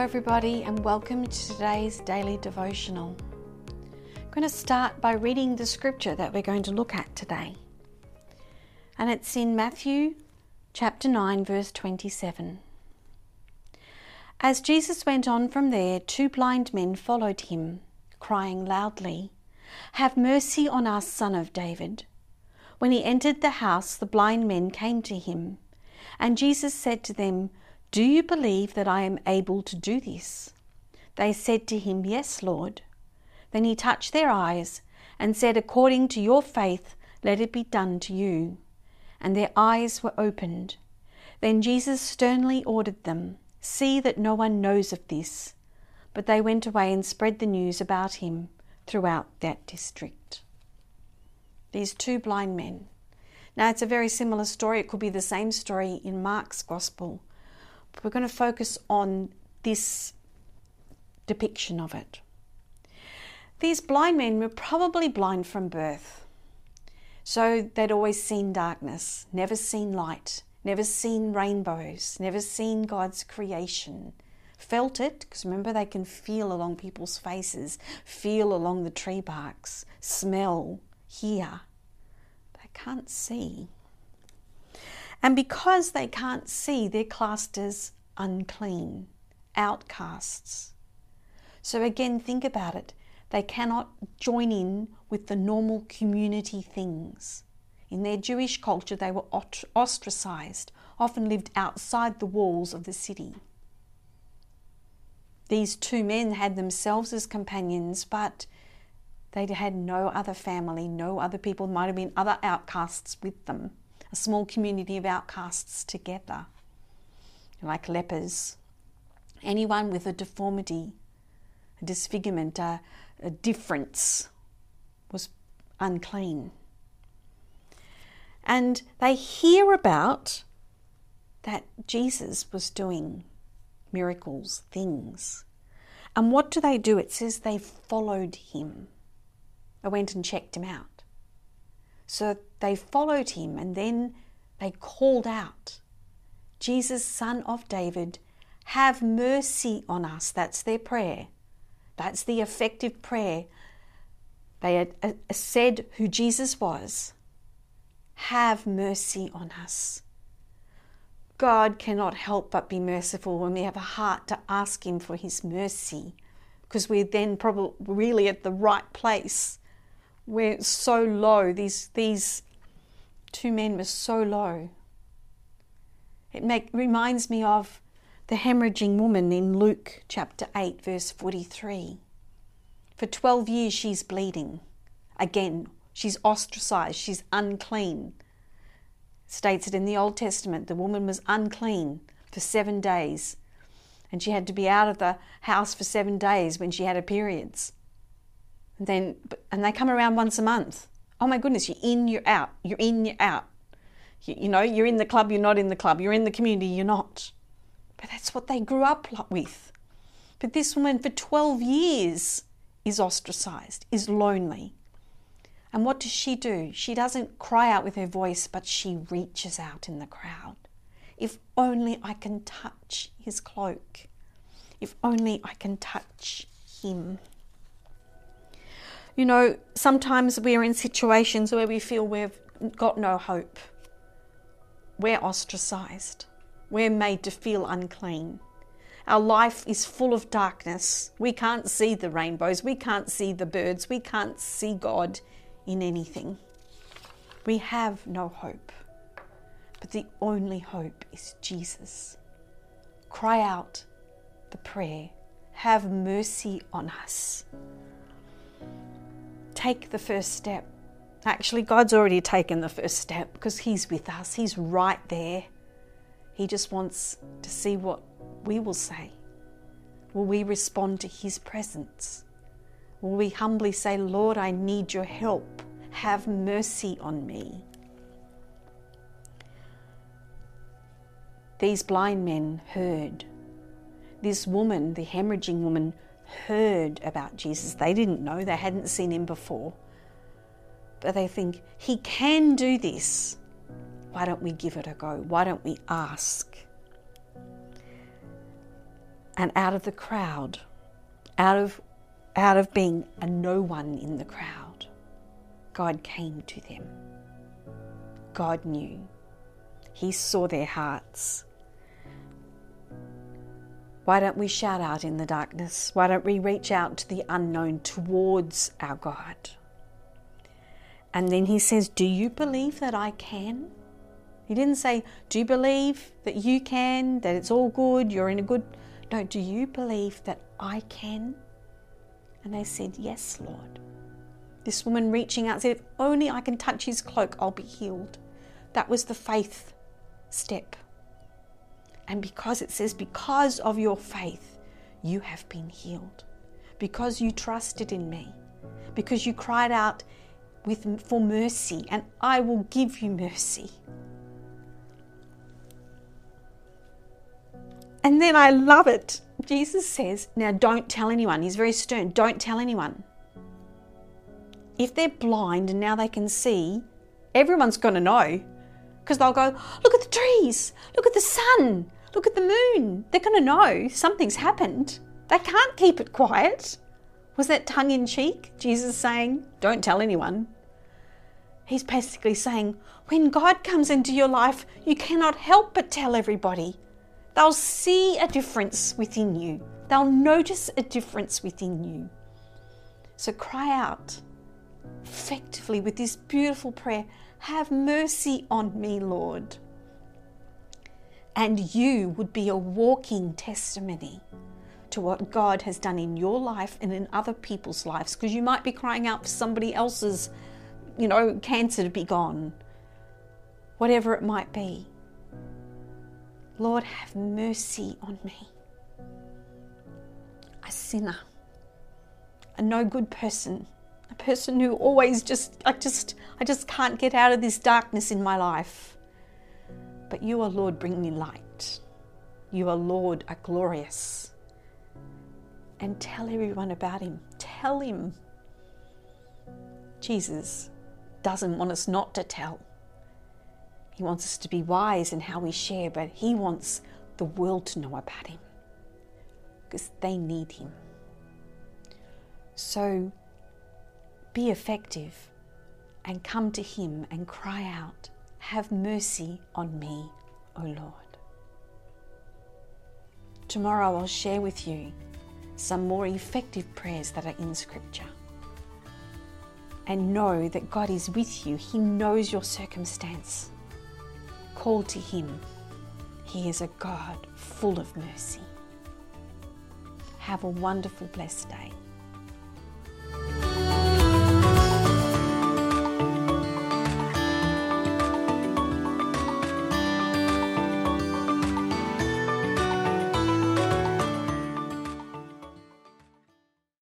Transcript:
everybody, and welcome to today's daily devotional. I'm going to start by reading the scripture that we're going to look at today. And it's in Matthew chapter 9, verse 27. As Jesus went on from there, two blind men followed him, crying loudly, Have mercy on us, son of David. When he entered the house, the blind men came to him, and Jesus said to them, Do you believe that I am able to do this? They said to him, Yes, Lord. Then he touched their eyes and said, According to your faith, let it be done to you. And their eyes were opened. Then Jesus sternly ordered them, See that no one knows of this. But they went away and spread the news about him throughout that district. These two blind men. Now, it's a very similar story. It could be the same story in Mark's Gospel. We're going to focus on this depiction of it. These blind men were probably blind from birth. So they'd always seen darkness, never seen light, never seen rainbows, never seen God's creation. Felt it, because remember they can feel along people's faces, feel along the tree barks, smell, hear. They can't see. And because they can't see, they're classed as unclean, outcasts. So again, think about it. They cannot join in with the normal community things. In their Jewish culture, they were ostracized, often lived outside the walls of the city. These two men had themselves as companions, but they had no other family, no other people, might have been other outcasts with them, a small community of outcasts together, like lepers. Anyone with a deformity, a disfigurement, a, a difference was unclean. And they hear about that Jesus was doing miracles, things. And what do they do? It says they followed him. They went and checked him out. So they followed him and then they called out, Jesus, Son of David, have mercy on us. That's their prayer. That's the effective prayer. They had uh, said who Jesus was. Have mercy on us. God cannot help but be merciful when we have a heart to ask Him for His mercy, because we're then probably really at the right place. We're so low. These these two men were so low. It make, reminds me of the hemorrhaging woman in Luke chapter 8, verse 43. For 12 years she's bleeding. Again, she's ostracized, she's unclean. States it in the Old Testament the woman was unclean for seven days, and she had to be out of the house for seven days when she had her periods. And then, and they come around once a month. Oh my goodness, you're in, you're out, you're in, you're out. You, you know, you're in the club, you're not in the club, you're in the community, you're not. But that's what they grew up with. But this woman, for 12 years, is ostracized, is lonely. And what does she do? She doesn't cry out with her voice, but she reaches out in the crowd. If only I can touch his cloak. If only I can touch him. You know, sometimes we're in situations where we feel we've got no hope. We're ostracized. We're made to feel unclean. Our life is full of darkness. We can't see the rainbows. We can't see the birds. We can't see God in anything. We have no hope. But the only hope is Jesus. Cry out the prayer Have mercy on us. Take the first step. Actually, God's already taken the first step because He's with us, He's right there. He just wants to see what we will say. Will we respond to His presence? Will we humbly say, Lord, I need your help? Have mercy on me. These blind men heard. This woman, the hemorrhaging woman, heard about Jesus. They didn't know, they hadn't seen him before. But they think, He can do this. Why don't we give it a go? Why don't we ask? And out of the crowd, out of, out of being a no one in the crowd, God came to them. God knew. He saw their hearts. Why don't we shout out in the darkness? Why don't we reach out to the unknown towards our God? And then he says, Do you believe that I can? He didn't say, Do you believe that you can, that it's all good, you're in a good. No, do you believe that I can? And they said, Yes, Lord. This woman reaching out said, If only I can touch his cloak, I'll be healed. That was the faith step. And because it says, Because of your faith, you have been healed. Because you trusted in me. Because you cried out with, for mercy, and I will give you mercy. And then I love it. Jesus says, Now don't tell anyone. He's very stern. Don't tell anyone. If they're blind and now they can see, everyone's going to know. Because they'll go, Look at the trees. Look at the sun. Look at the moon. They're going to know something's happened. They can't keep it quiet. Was that tongue in cheek? Jesus saying, Don't tell anyone. He's basically saying, When God comes into your life, you cannot help but tell everybody. They'll see a difference within you, they'll notice a difference within you. So cry out effectively with this beautiful prayer Have mercy on me, Lord. And you would be a walking testimony to what God has done in your life and in other people's lives because you might be crying out for somebody else's, you know, cancer to be gone, whatever it might be. Lord, have mercy on me. A sinner, a no good person, a person who always just, I just, I just can't get out of this darkness in my life. But you are Lord, bring me light. You are Lord, are glorious. And tell everyone about Him. Tell Him. Jesus doesn't want us not to tell. He wants us to be wise in how we share, but He wants the world to know about Him because they need Him. So be effective and come to Him and cry out, Have mercy on me, O Lord. Tomorrow I'll share with you some more effective prayers that are in Scripture. And know that God is with you, He knows your circumstance. Call to Him. He is a God full of mercy. Have a wonderful, blessed day.